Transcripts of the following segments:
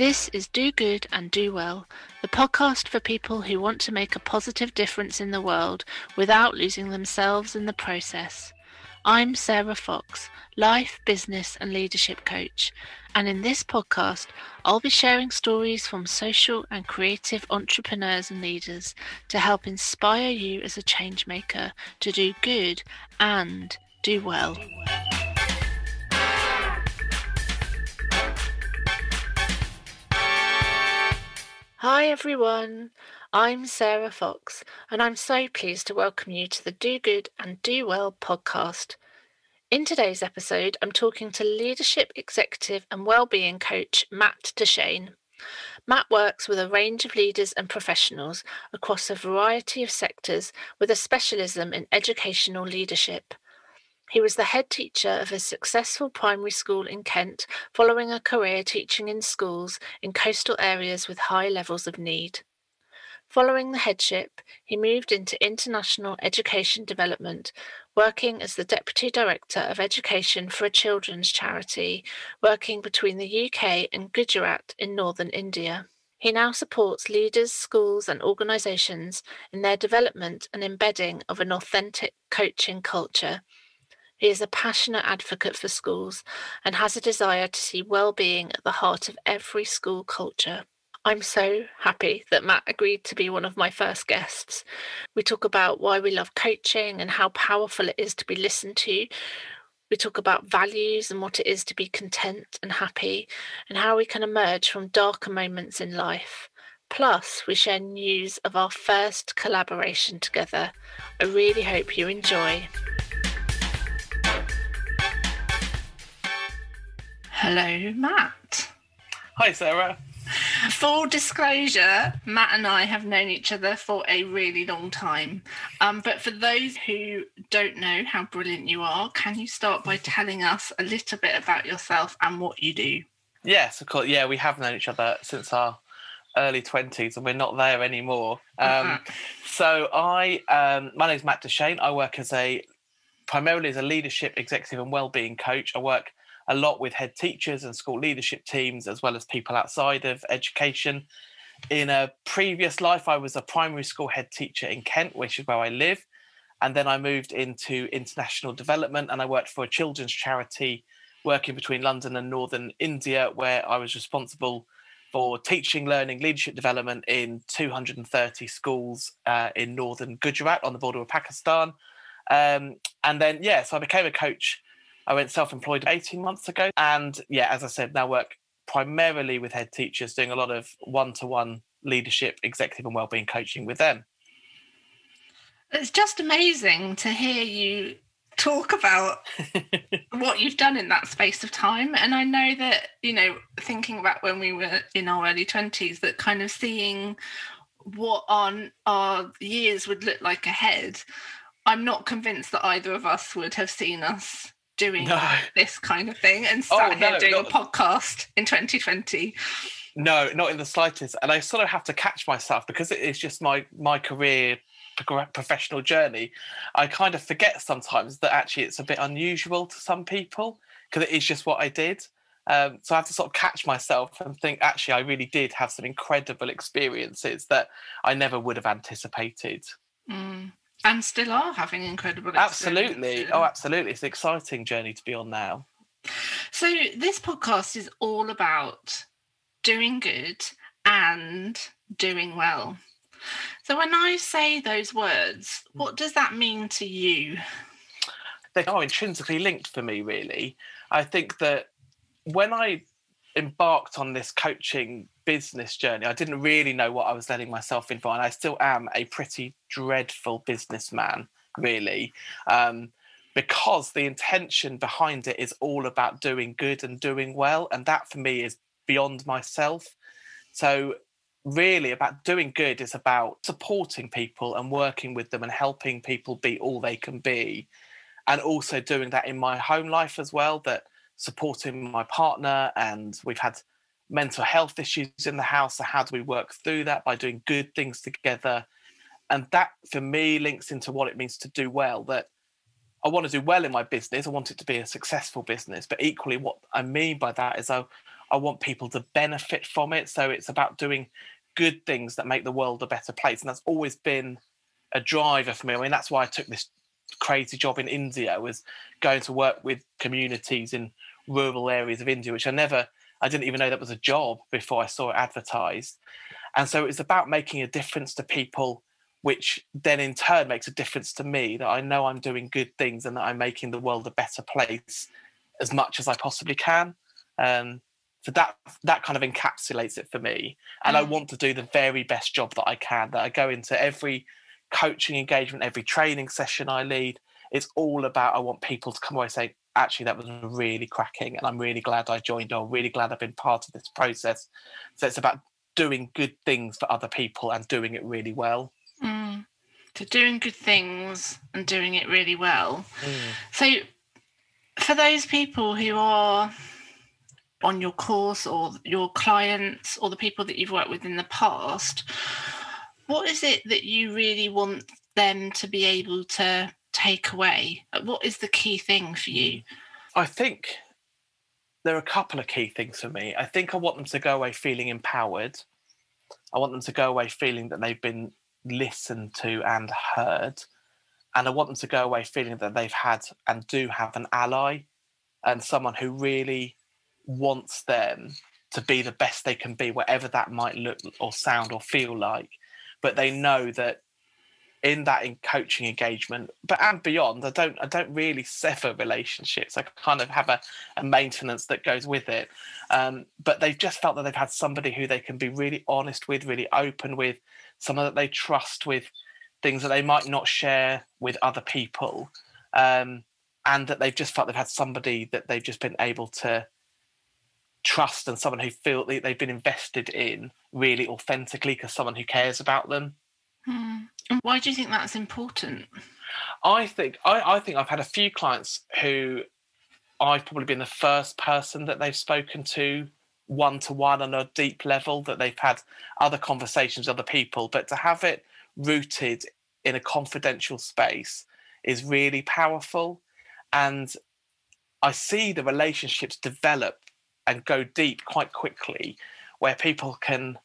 This is Do Good and Do Well, the podcast for people who want to make a positive difference in the world without losing themselves in the process. I'm Sarah Fox, life, business, and leadership coach, and in this podcast, I'll be sharing stories from social and creative entrepreneurs and leaders to help inspire you as a change maker to do good and do well. Hi everyone, I'm Sarah Fox, and I'm so pleased to welcome you to the Do Good and Do Well podcast. In today's episode, I'm talking to leadership executive and well-being coach Matt Deshane. Matt works with a range of leaders and professionals across a variety of sectors with a specialism in educational leadership. He was the head teacher of a successful primary school in Kent, following a career teaching in schools in coastal areas with high levels of need. Following the headship, he moved into international education development, working as the Deputy Director of Education for a children's charity, working between the UK and Gujarat in northern India. He now supports leaders, schools, and organisations in their development and embedding of an authentic coaching culture he is a passionate advocate for schools and has a desire to see well-being at the heart of every school culture. I'm so happy that Matt agreed to be one of my first guests. We talk about why we love coaching and how powerful it is to be listened to. We talk about values and what it is to be content and happy, and how we can emerge from darker moments in life. Plus, we share news of our first collaboration together. I really hope you enjoy. Hello, Matt. Hi, Sarah. Full disclosure, Matt and I have known each other for a really long time. Um, but for those who don't know how brilliant you are, can you start by telling us a little bit about yourself and what you do? Yes, of course. Yeah, we have known each other since our early 20s and we're not there anymore. Um, uh-huh. So I, um, my name is Matt Deshane. I work as a, primarily as a leadership executive and well-being coach. I work a lot with head teachers and school leadership teams, as well as people outside of education. In a previous life, I was a primary school head teacher in Kent, which is where I live. And then I moved into international development and I worked for a children's charity working between London and Northern India, where I was responsible for teaching, learning, leadership development in 230 schools uh, in northern Gujarat on the border with Pakistan. Um, and then, yeah, so I became a coach I went self-employed 18 months ago, and yeah, as I said, now work primarily with head teachers, doing a lot of one-to-one leadership, executive, and wellbeing coaching with them. It's just amazing to hear you talk about what you've done in that space of time. And I know that, you know, thinking about when we were in our early 20s, that kind of seeing what on our years would look like ahead, I'm not convinced that either of us would have seen us doing no. this kind of thing and sat oh, no, here doing not... a podcast in 2020. No, not in the slightest. And I sort of have to catch myself because it is just my my career professional journey. I kind of forget sometimes that actually it's a bit unusual to some people because it is just what I did. Um, so I have to sort of catch myself and think, actually, I really did have some incredible experiences that I never would have anticipated. Mm and still are having incredible absolutely. oh absolutely. It's an exciting journey to be on now. So this podcast is all about doing good and doing well. So when i say those words what does that mean to you? They are intrinsically linked for me really. I think that when i embarked on this coaching business journey, I didn't really know what I was letting myself in for, and I still am a pretty dreadful businessman, really, um, because the intention behind it is all about doing good and doing well, and that for me is beyond myself. So, really, about doing good is about supporting people and working with them and helping people be all they can be, and also doing that in my home life as well. That supporting my partner, and we've had mental health issues in the house. So, how do we work through that by doing good things together? And that for me links into what it means to do well. That I want to do well in my business. I want it to be a successful business. But equally, what I mean by that is I, I want people to benefit from it. So it's about doing good things that make the world a better place. And that's always been a driver for me. I mean, that's why I took this crazy job in India was going to work with communities in rural areas of India, which I never, I didn't even know that was a job before I saw it advertised. And so it's about making a difference to people, which then in turn makes a difference to me that I know I'm doing good things and that I'm making the world a better place as much as I possibly can. Um, so that that kind of encapsulates it for me. And mm. I want to do the very best job that I can. That I go into every coaching engagement, every training session I lead. It's all about I want people to come away saying, actually, that was really cracking, and I'm really glad I joined. Or really glad I've been part of this process. So it's about doing good things for other people and doing it really well. Mm. So doing good things and doing it really well. Mm. So for those people who are on your course or your clients or the people that you've worked with in the past, what is it that you really want them to be able to take away? Uh, what is the key thing for you? Mm. I think there are a couple of key things for me. I think I want them to go away feeling empowered. I want them to go away feeling that they've been listened to and heard. And I want them to go away feeling that they've had and do have an ally and someone who really wants them to be the best they can be, whatever that might look or sound or feel like. But they know that in that in coaching engagement, but and beyond, I don't I don't really sever relationships. I kind of have a, a maintenance that goes with it. Um, but they've just felt that they've had somebody who they can be really honest with, really open with, someone that they trust with things that they might not share with other people. Um, and that they've just felt they've had somebody that they've just been able to trust and someone who feel that they've been invested in really authentically because someone who cares about them. Hmm. Why do you think that's important? I think I, I think I've had a few clients who I've probably been the first person that they've spoken to one to one on a deep level that they've had other conversations with other people, but to have it rooted in a confidential space is really powerful. And I see the relationships develop and go deep quite quickly where people can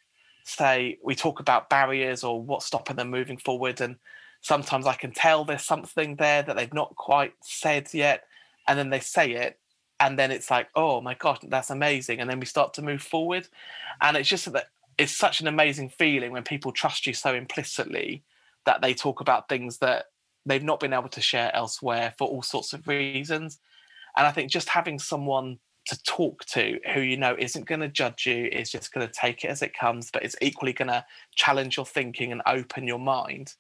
say we talk about barriers or what's stopping them moving forward and sometimes i can tell there's something there that they've not quite said yet and then they say it and then it's like oh my god that's amazing and then we start to move forward. And it's just that it's such an amazing feeling when people trust you so implicitly that they talk about things that they've not been able to share elsewhere for all sorts of reasons. And i think just having someone to talk to who you know isn't going to judge you, is just going to take it as it comes, but it's equally going to challenge your thinking and open your mind.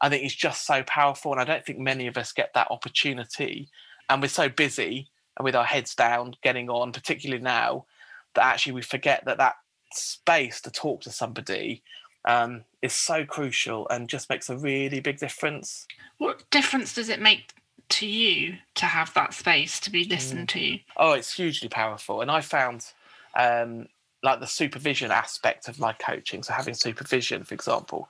I think it's just so powerful. And I don't think many of us get that opportunity. And we're so busy and with our heads down, getting on, particularly now, that actually we forget that that space to talk to somebody um, is so crucial and just makes a really big difference. What difference does it make to you to have that space to be listened mm. to? Oh, it's hugely powerful. And I found um, like the supervision aspect of my coaching, so having supervision, for example,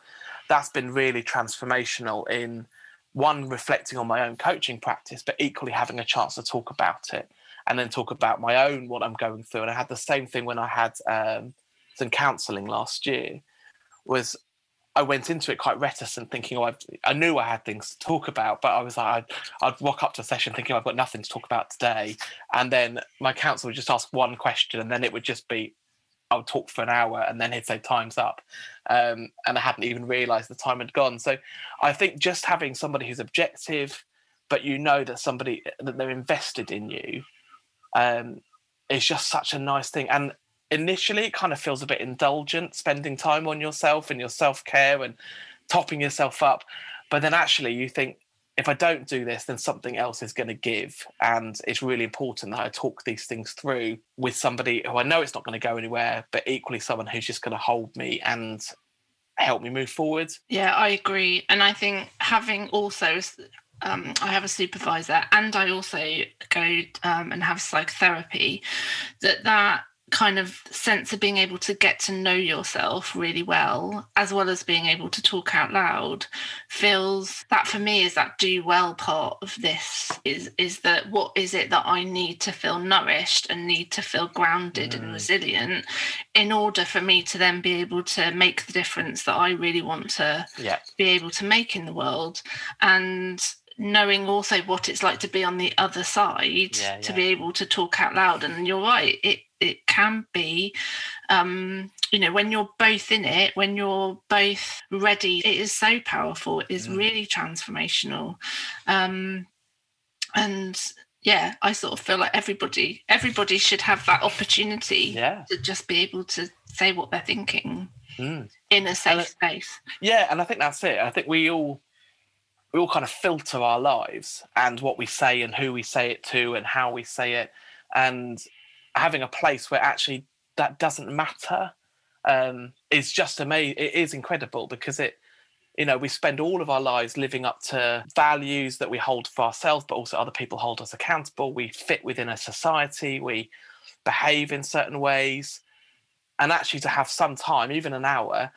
that's been really transformational in one, reflecting on my own coaching practice, but equally having a chance to talk about it and then talk about my own, what I'm going through. And I had the same thing when I had um, some counselling last year was I went into it quite reticent, thinking, "Oh, I've, i knew I had things to talk about," but I was like, I'd, I'd walk up to a session thinking I've got nothing to talk about today, and then my counsel would just ask one question, and then it would just be, I would talk for an hour, and then he'd say, "Time's up," um, and I hadn't even realised the time had gone. So, I think just having somebody who's objective, but you know that somebody that they're invested in you, um, is just such a nice thing, and initially it kind of feels a bit indulgent spending time on yourself and your self-care and topping yourself up. But then actually you think if i don't do this then something else is going to give. And it's really important that i talk these things through with somebody who i know it's not going to go anywhere but equally someone who's just going to hold me and help me move forward. Yeah i agree. And i think having also um, I have a supervisor and I also go um, and have psychotherapy that that kind of sense of being able to get to know yourself really well, as well as being able to talk out loud, feels that for me is that do well part of this is is that what is it that I need to feel nourished and need to feel grounded mm. and resilient in order for me to then be able to make the difference that I really want to yeah. be able to make in the world. And knowing also what it's like to be on the other side yeah, to be able to talk out loud and you're right it it can be um you know when you're both in it when you're both ready it is so powerful it is mm. really transformational um and yeah i sort of feel like everybody everybody should have that opportunity yeah. to just be able to say what they're thinking mm. in a safe and, space yeah and i think that's it i think we all we all kind of filter our lives and what we say and who we say it to and how we say it and having a place where actually that doesn't matter um, is just amazing it is incredible because it you know we spend all of our lives living up to values that we hold for ourselves but also other people hold us accountable. We fit within a society. We behave in certain ways. And actually to have some time even an hour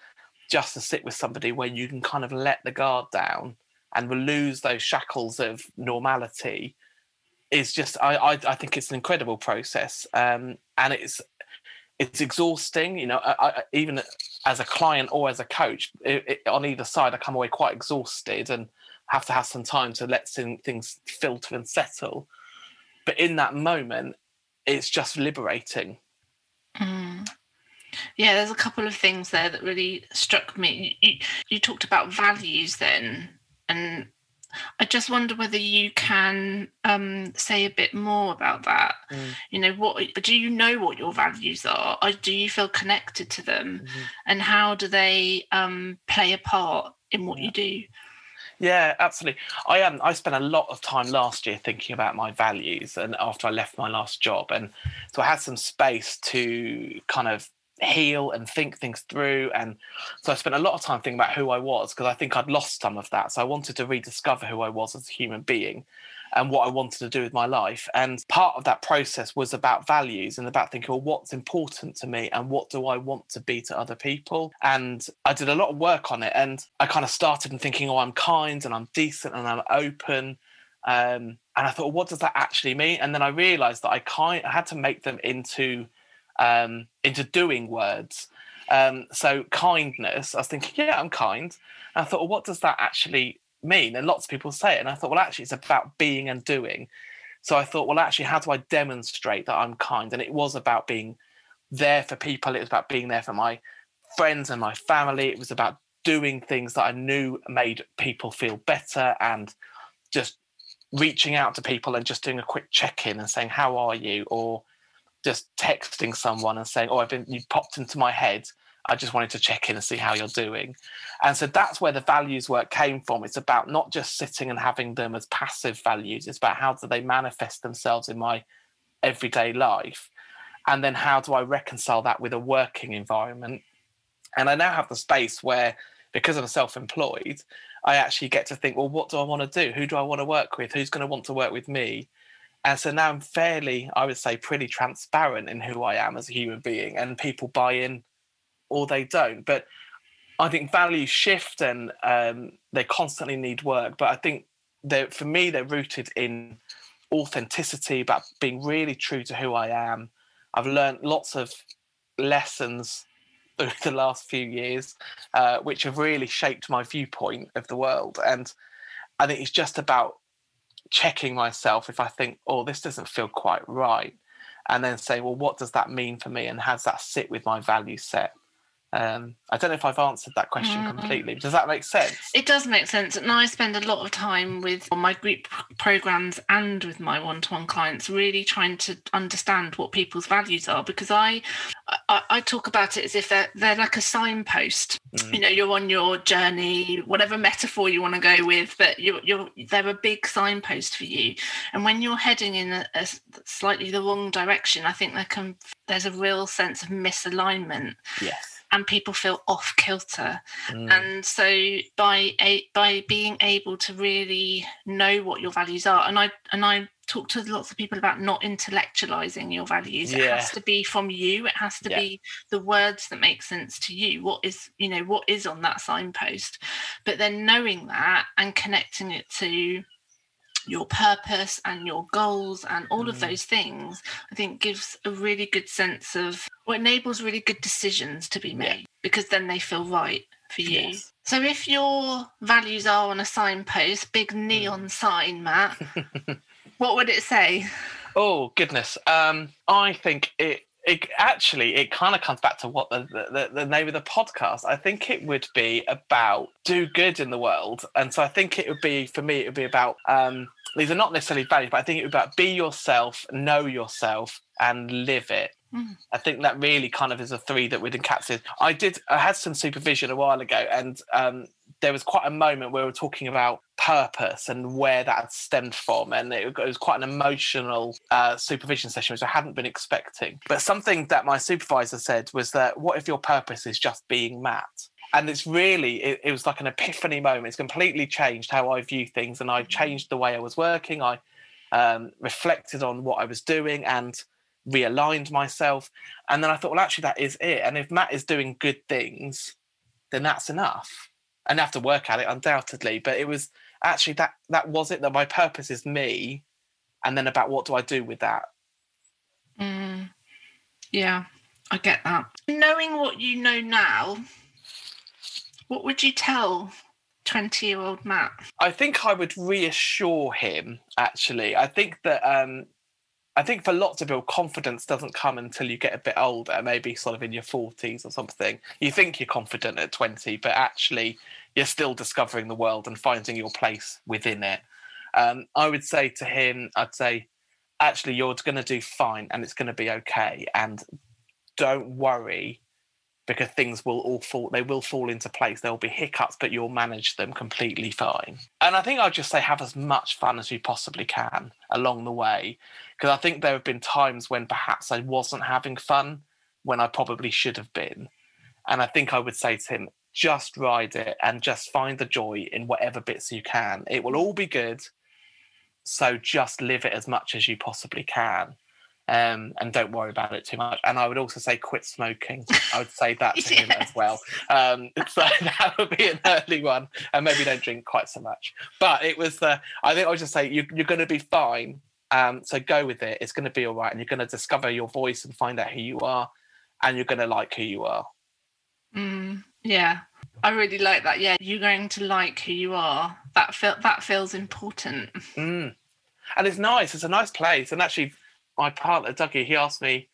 just to sit with somebody where you can kind of let the guard down and lose those shackles of normality is just I, I, I think it's an incredible process um, and it's it's exhausting you know I, I, even as a client or as a coach it, it, on either side I come away quite exhausted and have to have some time to let things filter and settle but in that moment it's just liberating mm. Yeah, there's a couple of things there that really struck me. You, you talked about values then, and I just wonder whether you can um, say a bit more about that. Mm. You know, what do you know what your values are? Or do you feel connected to them, mm-hmm. and how do they um, play a part in what yeah. you do? Yeah, absolutely. I um, I spent a lot of time last year thinking about my values, and after I left my last job, and so I had some space to kind of heal and think things through. And so I spent a lot of time thinking about who I was because I think I'd lost some of that. So I wanted to rediscover who I was as a human being and what I wanted to do with my life. And part of that process was about values and about thinking, well, what's important to me and what do I want to be to other people? And I did a lot of work on it. And I kind of started in thinking, oh, I'm kind and I'm decent and I'm open. Um, and I thought, well, what does that actually mean? And then I realized that I kind I had to make them into um, into doing words. Um, so kindness, I was thinking, yeah, I'm kind. And I thought, well, what does that actually mean? And lots of people say it. And I thought, well, actually, it's about being and doing. So I thought, well, actually, how do I demonstrate that I'm kind? And it was about being there for people. It was about being there for my friends and my family. It was about doing things that I knew made people feel better and just reaching out to people and just doing a quick check in and saying, how are you? Or just texting someone and saying, "Oh, I've been you popped into my head. I just wanted to check in and see how you're doing." And so that's where the values work came from. It's about not just sitting and having them as passive values. It's about how do they manifest themselves in my everyday life, and then how do I reconcile that with a working environment? And I now have the space where, because I'm self-employed, I actually get to think, well, what do I want to do? Who do I want to work with? Who's going to want to work with me? And so now I'm fairly, I would say, pretty transparent in who I am as a human being, and people buy in or they don't. But I think values shift and um, they constantly need work. But I think for me, they're rooted in authenticity, about being really true to who I am. I've learned lots of lessons through the last few years, uh, which have really shaped my viewpoint of the world. And I think it's just about checking myself if I think, oh, this doesn't feel quite right, and then say, well, what does that mean for me, and how does that sit with my value set? Um, I don't know if I've answered that question mm. completely. Does that make sense? It does make sense. And I spend a lot of time with my group programs and with my one-to-one clients, really trying to understand what people's values are. Because I, I, I talk about it as if they're they're like a signpost. Mm. You know, you're on your journey, whatever metaphor you want to go with, but you're you're they're a big signpost for you. And when you're heading in a, a slightly the wrong direction, I think there can there's a real sense of misalignment. Yes and people feel off kilter mm. and so by a, by being able to really know what your values are and i and i talk to lots of people about not intellectualizing your values. It has to be from you. It has to Yeah. be the words that make sense to you. What is, you know, what is on that signpost? But then knowing that and connecting it to your purpose and your goals and all of Mm. those things, I think gives a really good sense of or enables really good decisions to be Yeah. made because then they feel right for you. Yes. So if your values are on a signpost, big neon Mm. sign, Matt, what would it say? Oh goodness. Um, I think it. It actually it kind of comes back to what the, the the name of the podcast. I think it would be about do good in the world, and so I think it would be for me. It would be about um, these are not necessarily values, but I think it would be about be yourself, know yourself, and live it. Mm. I think that really kind of is a three that would encapsulate. I did. I had some supervision a while ago, and um, there was quite a moment where we were talking about purpose and where that had stemmed from, and it, was quite an emotional uh, supervision session, which I hadn't been expecting. But something that my supervisor said was that, "What if your purpose is just being Matt?" And it's really, it, it was like an epiphany moment. It's completely changed how I view things, and I changed the way I was working. I um, reflected on what I was doing and realigned myself. And then I thought, well, actually, that is it. And if Matt is doing good things, then that's enough. And have to work at it, undoubtedly. But it was actually that that was it. That my purpose is me, and then about what do I do with that? Mm, yeah, I get that. Knowing what you know now, what would you tell 20 year old Matt? I think I would reassure him. Actually, I think that um, I think for lots of people, confidence doesn't come until you get a bit older, maybe sort of in your forties or something. You think you're confident at twenty, but actually you're still discovering the world and finding your place within it. Um, I would say to him, I'd say, actually, you're going to do fine and it's going to be okay, and don't worry because things will all fall they will fall into place. There'll be hiccups but you'll manage them completely fine. And i think i'll just say have as much fun as you possibly can along the way. Because i think there have been times when perhaps i wasn't having fun when i probably should have been. And i think i would say to him just ride it and just find the joy in whatever bits you can it will all be good so just live it as much as you possibly can um, and don't worry about it too much. And I would also say quit smoking. I would say that to him as well. Um, so that would be an early one, and maybe don't drink quite so much. But it was the. I think I would just say you, you're going to be fine. Um, so go with it. It's going to be all right, and you're going to discover your voice and find out who you are, and you're going to like who you are. Mm, yeah, I really like that. Yeah, you're going to like who you are. That feel that feels important. Mm. And it's nice. It's a nice place. And actually, my partner Dougie, he asked me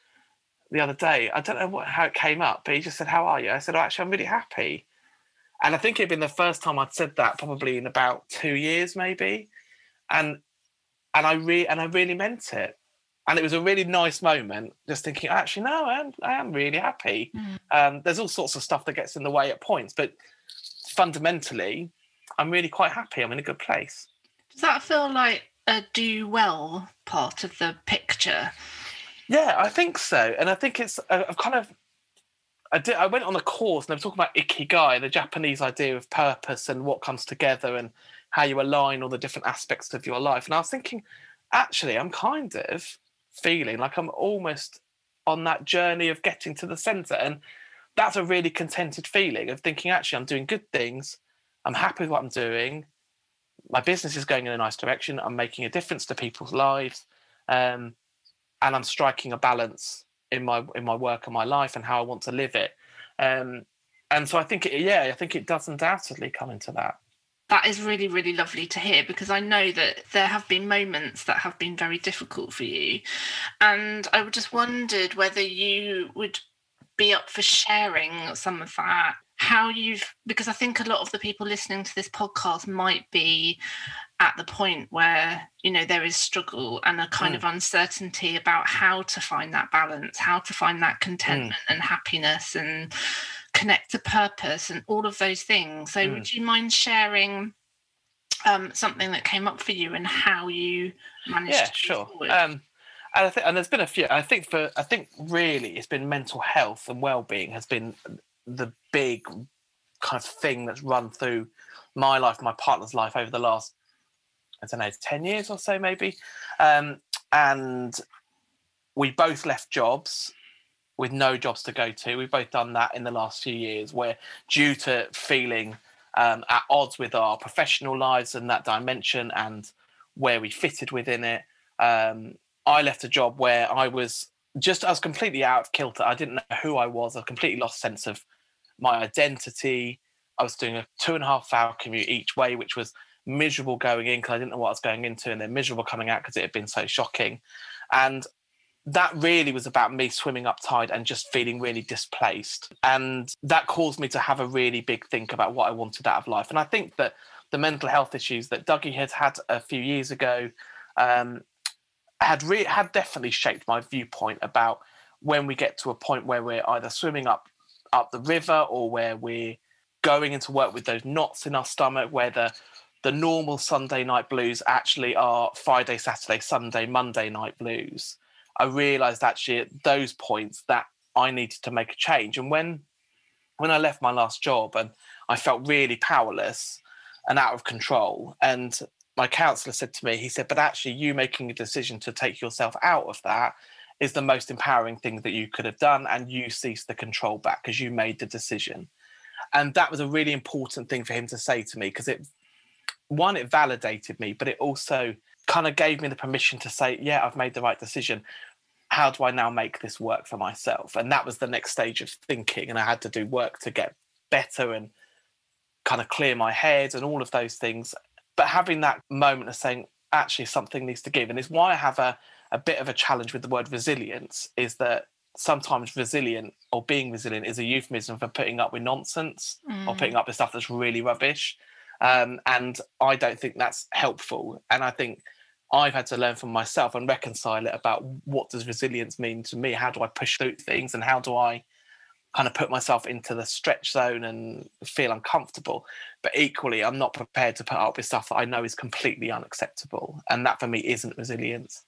the other day. I don't know what, how it came up, but he just said, "How are you?" I said, oh, "Actually, I'm really happy." And I think it'd been the first time I'd said that probably in about two years, maybe. And and I re- and I really meant it. And it was a really nice moment, just thinking, actually, no, I am, I am really happy. Mm. Um, there's all sorts of stuff that gets in the way at points, but fundamentally, I'm really quite happy. I'm in a good place. Does that feel like a do well part of the picture? Yeah, I think so, and I think it's uh, I've kind of I did I went on a course and they were talking about ikigai, the Japanese idea of purpose and what comes together and how you align all the different aspects of your life. And I was thinking, actually, I'm kind of feeling like I'm almost on that journey of getting to the center, and that's a really contented feeling of thinking, actually, I'm doing good things. I'm happy with what I'm doing. My business is going in a nice direction. I'm making a difference to people's lives. Um, and I'm striking a balance in my in my work and my life and how I want to live it. Um, and so I think, it, yeah, I think it does undoubtedly come into that. That is really, really lovely to hear because I know that there have been moments that have been very difficult for you. And I just wondered whether you would be up for sharing some of that, how you've, because I think a lot of the people listening to this podcast might be at the point where, you know, there is struggle and a kind Mm. of uncertainty about how to find that balance, how to find that contentment and happiness and connect to purpose and all of those things. So, Mm. would you mind sharing um, something that came up for you and how you managed yeah, to sure. Um, and I think, and there's been a few. I think for, I think really, it's been mental health and well-being has been the big kind of thing that's run through my life, my partner's life over the last I don't know, 10 years or so, maybe. Um, and we both left jobs with no jobs to go to. We've both done that in the last few years, where due to feeling um, at odds with our professional lives and that dimension and where we fitted within it, um, I left a job where I was just I was completely out of kilter. I didn't know who I was. I completely lost sense of my identity. I was doing a two and a half hour commute each way, which was miserable going in because I didn't know what I was going into, and then miserable coming out because it had been so shocking. And that really was about me swimming up tide and just feeling really displaced. And that caused me to have a really big think about what I wanted out of life. And I think that the mental health issues that Dougie had had a few years ago um, had re- had definitely shaped my viewpoint about when we get to a point where we're either swimming up up the river or where we're going into work with those knots in our stomach, where the the normal Sunday night blues actually are Friday, Saturday, Sunday, Monday night blues. I realized actually at those points that I needed to make a change. And when when I left my last job and I felt really powerless and out of control, and my counselor said to me, he said, but actually you making a decision to take yourself out of that is the most empowering thing that you could have done and you ceased the control back because you made the decision and that was a really important thing for him to say to me because it one it validated me but it also kind of gave me the permission to say yeah i've made the right decision how do i now make this work for myself and that was the next stage of thinking and i had to do work to get better and kind of clear my head and all of those things but having that moment of saying actually something needs to give and it's why i have a, a bit of a challenge with the word resilience is that sometimes resilient or being resilient is a euphemism for putting up with nonsense mm. or putting up with stuff that's really rubbish. Um, and I don't think that's helpful. And I think I've had to learn from myself and reconcile it about what does resilience mean to me? How do I push through things and how do I kind of put myself into the stretch zone and feel uncomfortable? But equally, I'm not prepared to put up with stuff that I know is completely unacceptable. And that for me isn't resilience.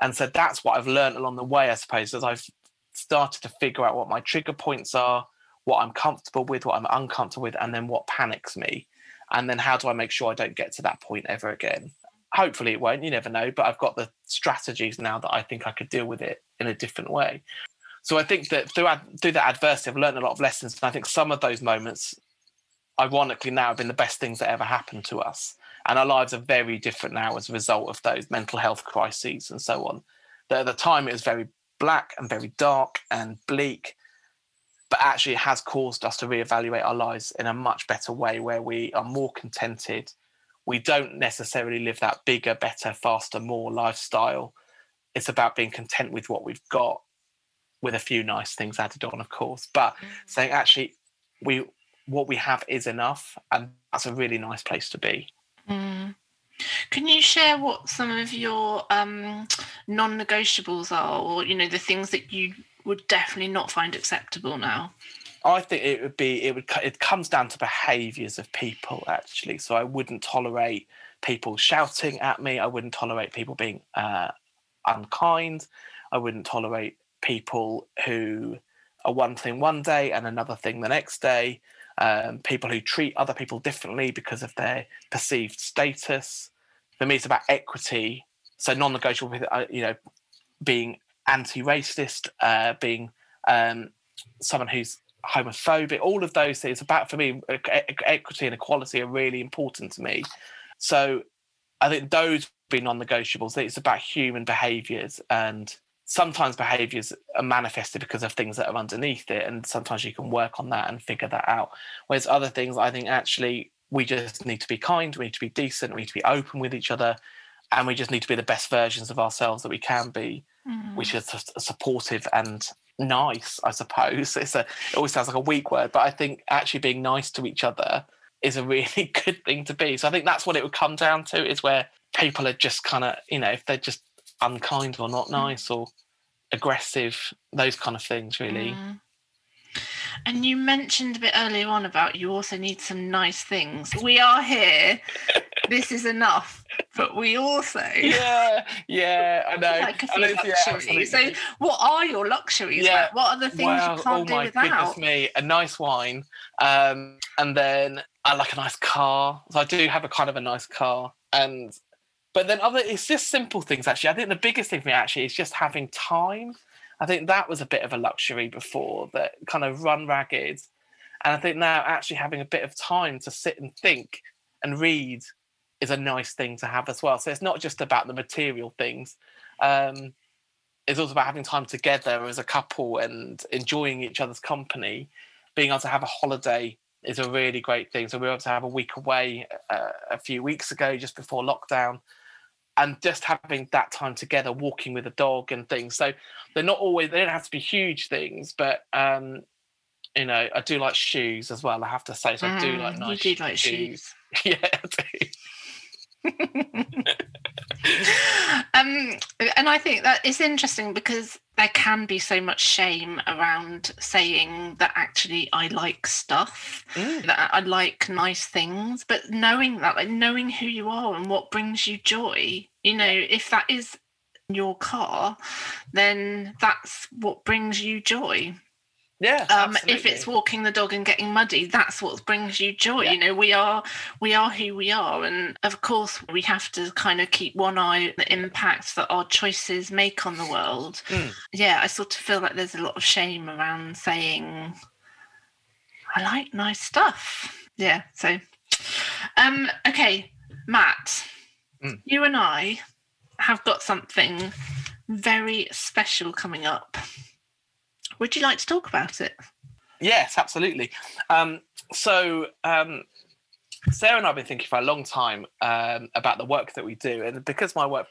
And so that's what I've learned along the way, I suppose, as I've started to figure out what my trigger points are, what I'm comfortable with, what I'm uncomfortable with, and then what panics me. And then how do I make sure I don't get to that point ever again? Hopefully it won't, you never know, but I've got the strategies now that I think I could deal with it in a different way. So I think that through, through that adversity, I've learned a lot of lessons. And I think some of those moments, ironically, now have been the best things that ever happened to us. And our lives are very different now as a result of those mental health crises and so on. That at the time, it was very black and very dark and bleak but actually it has caused us to reevaluate our lives in a much better way where we are more contented we don't necessarily live that bigger better faster more lifestyle it's about being content with what we've got with a few nice things added on of course but mm. saying actually we what we have is enough and that's a really nice place to be mm. Can you share what some of your um, non-negotiables are, or you know, the things that you would definitely not find acceptable now? I think it would be it would it comes down to behaviours of people actually. So I wouldn't tolerate people shouting at me. I wouldn't tolerate people being uh, unkind. I wouldn't tolerate people who are one thing one day and another thing the next day. Um, people who treat other people differently because of their perceived status for me, it's about equity. So non-negotiable uh, you know being anti-racist, uh, being um, someone who's homophobic. All of those things about for me, equity and equality are really important to me. So I think those be non-negotiables. It's about human behaviours and sometimes behaviors are manifested because of things that are underneath it and sometimes you can work on that and figure that out whereas other things i think actually we just need to be kind, we need to be decent, we need to be open with each other, and we just need to be the best versions of ourselves that we can be, mm. which is supportive and nice, I suppose. It's a it always sounds like a weak word, but I think actually being nice to each other is a really good thing to be. So I think that's what it would come down to is where people are just kind of, you know, if they're just unkind or not mm. nice or aggressive, those kind of things really. Mm. And you mentioned a bit earlier on about you also need some nice things. We are here. This is enough. But we also Yeah, yeah, I know. Like a few luxuries. Yeah, so what are your luxuries? Yeah. Like, what are the things well, you can't oh do without? Goodness me, a nice wine. Um, and then I like a nice car. So I do have a kind of a nice car. And but then other it's just simple things actually i think the biggest thing for me actually is just having time i think that was a bit of a luxury before that kind of run ragged and i think now actually having a bit of time to sit and think and read is a nice thing to have as well so it's not just about the material things um, it's also about having time together as a couple and enjoying each other's company being able to have a holiday is a really great thing so we were able to have a week away uh, a few weeks ago just before lockdown and just having that time together, walking with a dog and things. So they're not always they don't have to be huge things, but um, you know, I do like shoes as well. I have to say, so I do like Mm, nice. You do like shoes. shoes. yeah, I do. um, and I think that it's interesting because there can be so much shame around saying that actually I like stuff, Mm. that I like nice things, but knowing that, like knowing who you are and what brings you joy, you know, if that is your car, then that's what brings you joy. Yeah, um, if it's walking the dog and getting muddy that's what brings you joy Yeah. you know we are we are who we are and of course we have to kind of keep one eye on the impact that our choices make on the world Mm. yeah i sort of feel like there's a lot of shame around saying i like nice stuff yeah so um okay matt Mm. you and i have got something very special coming up would you like to talk about it Yes, absolutely. Um, so um, Sarah and I have been thinking for a long time um, about the work that we do, and because my work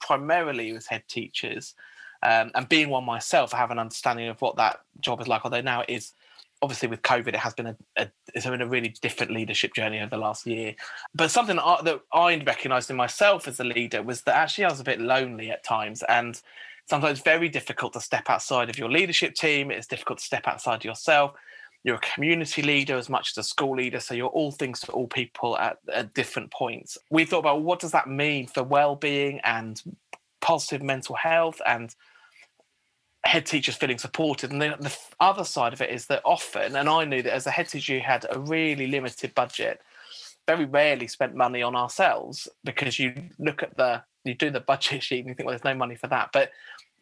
primarily was head teachers, um, and being one myself, I have an understanding of what that job is like. Although now it is obviously with COVID, it has been a, a it's been a really different leadership journey over the last year. But something that I, that I recognised in myself as a leader was that actually I was a bit lonely at times, and sometimes very difficult to step outside of your leadership team. It's difficult to step outside yourself. You're a community leader as much as a school leader, so you're all things to all people at, at different points. We thought about what does that mean for well-being and positive mental health and head teachers feeling supported. And the, the other side of it is that often, and I knew that as a head teacher, you had a really limited budget. Very rarely spent money on ourselves because you look at the you do the budget sheet and you think, well, there's no money for that. But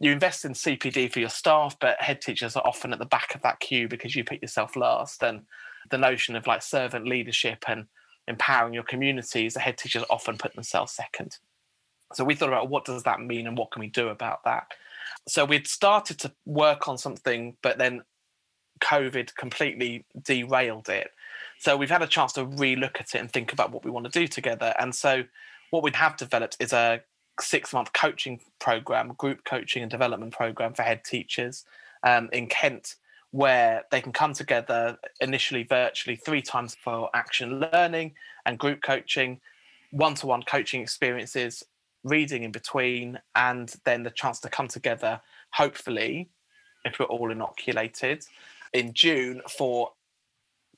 you invest in CPD for your staff, but head teachers are often at the back of that queue because you put yourself last. And the notion of like servant leadership and empowering your communities, the head teachers often put themselves second. So we thought about what does that mean and what can we do about that. So we'd started to work on something, but then COVID completely derailed it. So we've had a chance to relook at it and think about what we want to do together. And so what we have developed is a six month coaching program, group coaching and development program for head teachers um, in Kent, where they can come together initially virtually three times for action learning and group coaching, one to one coaching experiences, reading in between, and then the chance to come together, hopefully, if we're all inoculated, in June for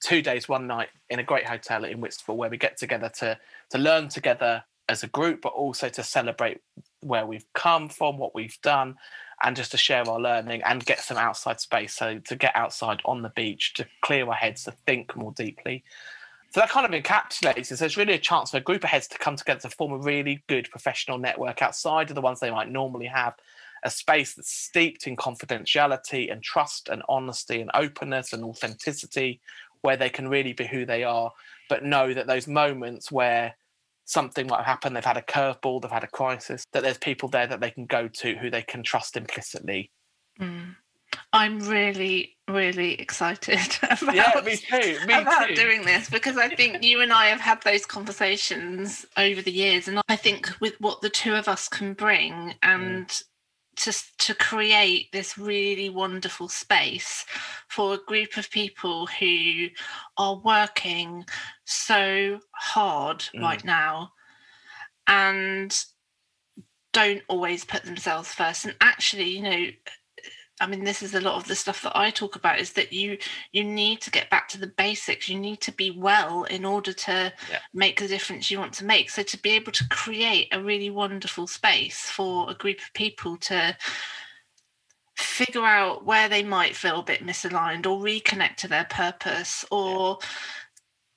two days, one night in a great hotel in Whitstable, where we get together to to learn together as a group, but also to celebrate where we've come from, what we've done, and just to share our learning and get some outside space. So to get outside on the beach, to clear our heads, to think more deeply. So that kind of encapsulates it. So it's really a chance for a group of heads to come together to form a really good professional network outside of the ones they might normally have. A space that's steeped in confidentiality and trust and honesty and openness and authenticity, where they can really be who they are, but know that those moments where something might happen, they've had a curveball, they've had a crisis, that there's people there that they can go to who they can trust implicitly. Mm. I'm really, really excited about, Yeah, me too. Me about too. doing this because I think you and I have had those conversations over the years, and I think with what the two of us can bring and to to create this really wonderful space for a group of people who are working so hard Mm. right now and don't always put themselves first and actually you know i mean this is a lot of the stuff that i talk about is that you you need to get back to the basics. You need to be well in order to Yeah. make the difference you want to make. So to be able to create a really wonderful space for a group of people to figure out where they might feel a bit misaligned or reconnect to their purpose or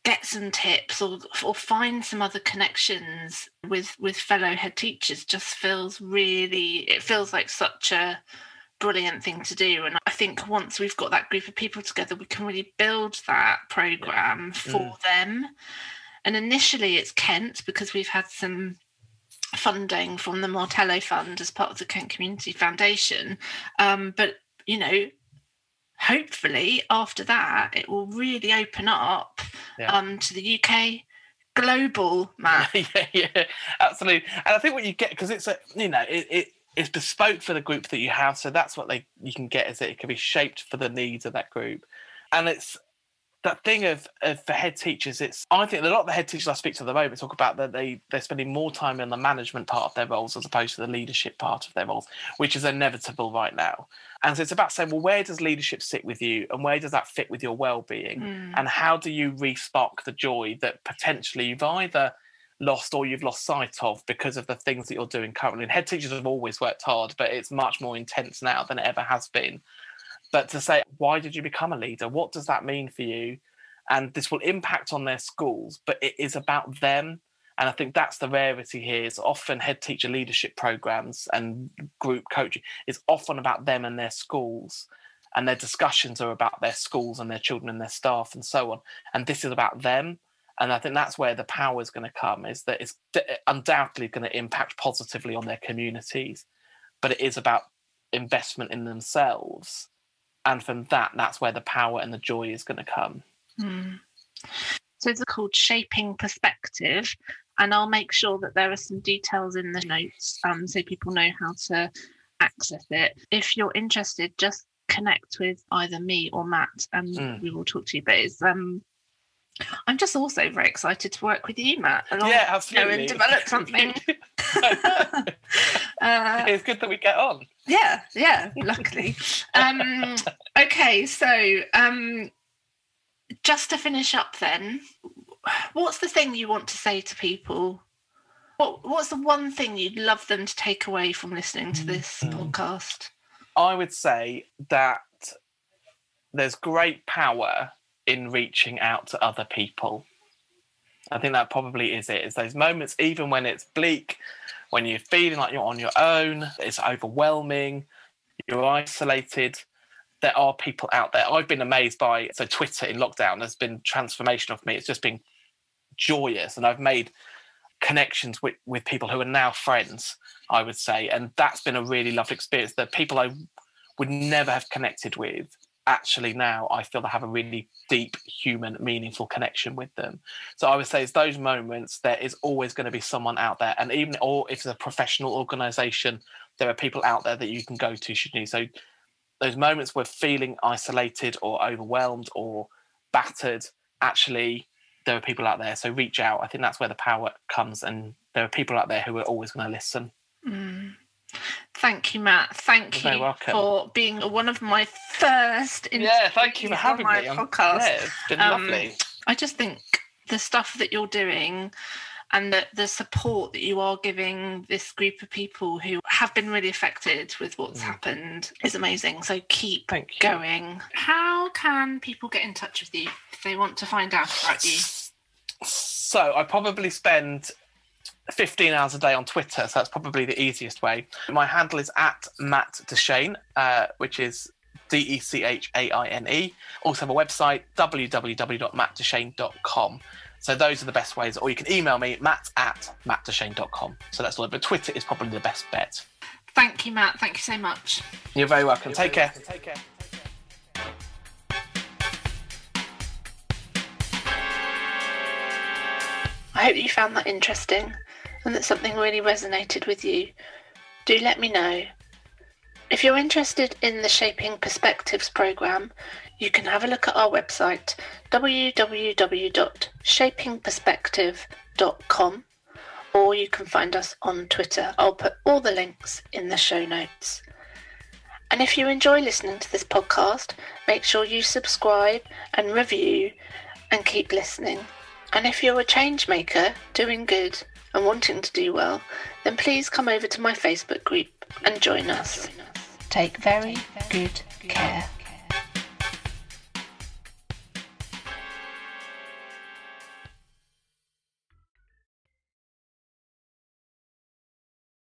get some tips or or find some other connections with with fellow head teachers just feels really it feels like such a brilliant thing to do and i think once we've got that group of people together we can really build that program for mm. them and initially it's kent because we've had some funding from the martello fund as part of the kent community foundation um, but you know hopefully after that it will really open up yeah. um, to the UK global map. yeah, yeah, absolutely. And I think what you get because it's a you know it, it it's bespoke for the group that you have, so that's what they you can get is that it can be shaped for the needs of that group, and it's that thing of, of for head teachers, it's I think a lot of the head teachers I speak to at the moment talk about that they they're spending more time in the management part of their roles as opposed to the leadership part of their roles, which is inevitable right now. And so it's about saying, well, where does leadership sit with you, and where does that fit with your well-being, mm. and how do you respark the joy that potentially you've either lost or you've lost sight of because of the things that you're doing currently. And head teachers have always worked hard, but it's much more intense now than it ever has been. But to say why did you become a leader? What does that mean for you? And this will impact on their schools but it is about them. And i think that's the rarity here is often head teacher leadership programs and group coaching is often about them and their schools. And their discussions are about their schools and their children and their staff and so on. And this is about them and i think that's where the power is going to come is that it's undoubtedly going to impact positively on their communities but it is about investment in themselves and from that that's where the power and the joy is going to come mm. so it's called shaping perspective and i'll make sure that there are some details in the notes um, so people know how to access it if you're interested just connect with either me or matt and mm. we will talk to you but it's um I'm just also very excited to work with you, Matt. Along, yeah, absolutely. And develop something. uh, it's good that we get on. Yeah, yeah, luckily. Um, okay, so um, just to finish up then, what's the thing you want to say to people? What, what's the one thing you'd love them to take away from listening to this mm. podcast? I would say that there's great power in reaching out to other people. I think that probably is it. It's those moments, even when it's bleak, when you're feeling like you're on your own, it's overwhelming, you're isolated. There are people out there. I've been amazed by so Twitter in lockdown has been transformational for me. It's just been joyous, and I've made connections with with people who are now friends. I would say, and that's been a really lovely experience. The people I would never have connected with actually now I feel I have a really deep human, meaningful connection with them. So I would say it's those moments there is always going to be someone out there, and even or if it's a professional organization, there are people out there that you can go to should you. So those moments where feeling isolated or overwhelmed or battered, actually there are people out there. So reach out. I think that's where the power comes, and there are people out there who are always going to listen. Mm. Thank you, Matt. Thank You're you for being one of my first. Yeah, thank you for having my me. Podcast. Yeah, it's been um, lovely. I just think the stuff that you're doing and the, the support that you are giving this group of people who have been really affected with what's mm. happened is amazing. So keep going. How can people get in touch with you if they want to find out about you? So I probably spend 15 hours a day on Twitter, so that's probably the easiest way. My handle is at Matt Dechaine, uh, which is D E C H A I N E. Also have a website, www.mattdechaine.com. So those are the best ways, or you can email me, matt at mattdechaine.com. So that's all. But Twitter is probably the best bet. Thank you, Matt. Thank you so much. You're very welcome. You're Take, very care. Welcome. Take care. I hope you found that interesting and that something really resonated with you, do let me know. If you're interested in the Shaping Perspectives programme, you can have a look at our website www.shapingperspective.com or you can find us on Twitter. I'll put all the links in the show notes. And if you enjoy listening to this podcast, make sure you subscribe and review and keep listening. And if you're a change maker doing good and wanting to do well, then please come over to my Facebook group and join us. Take very good care.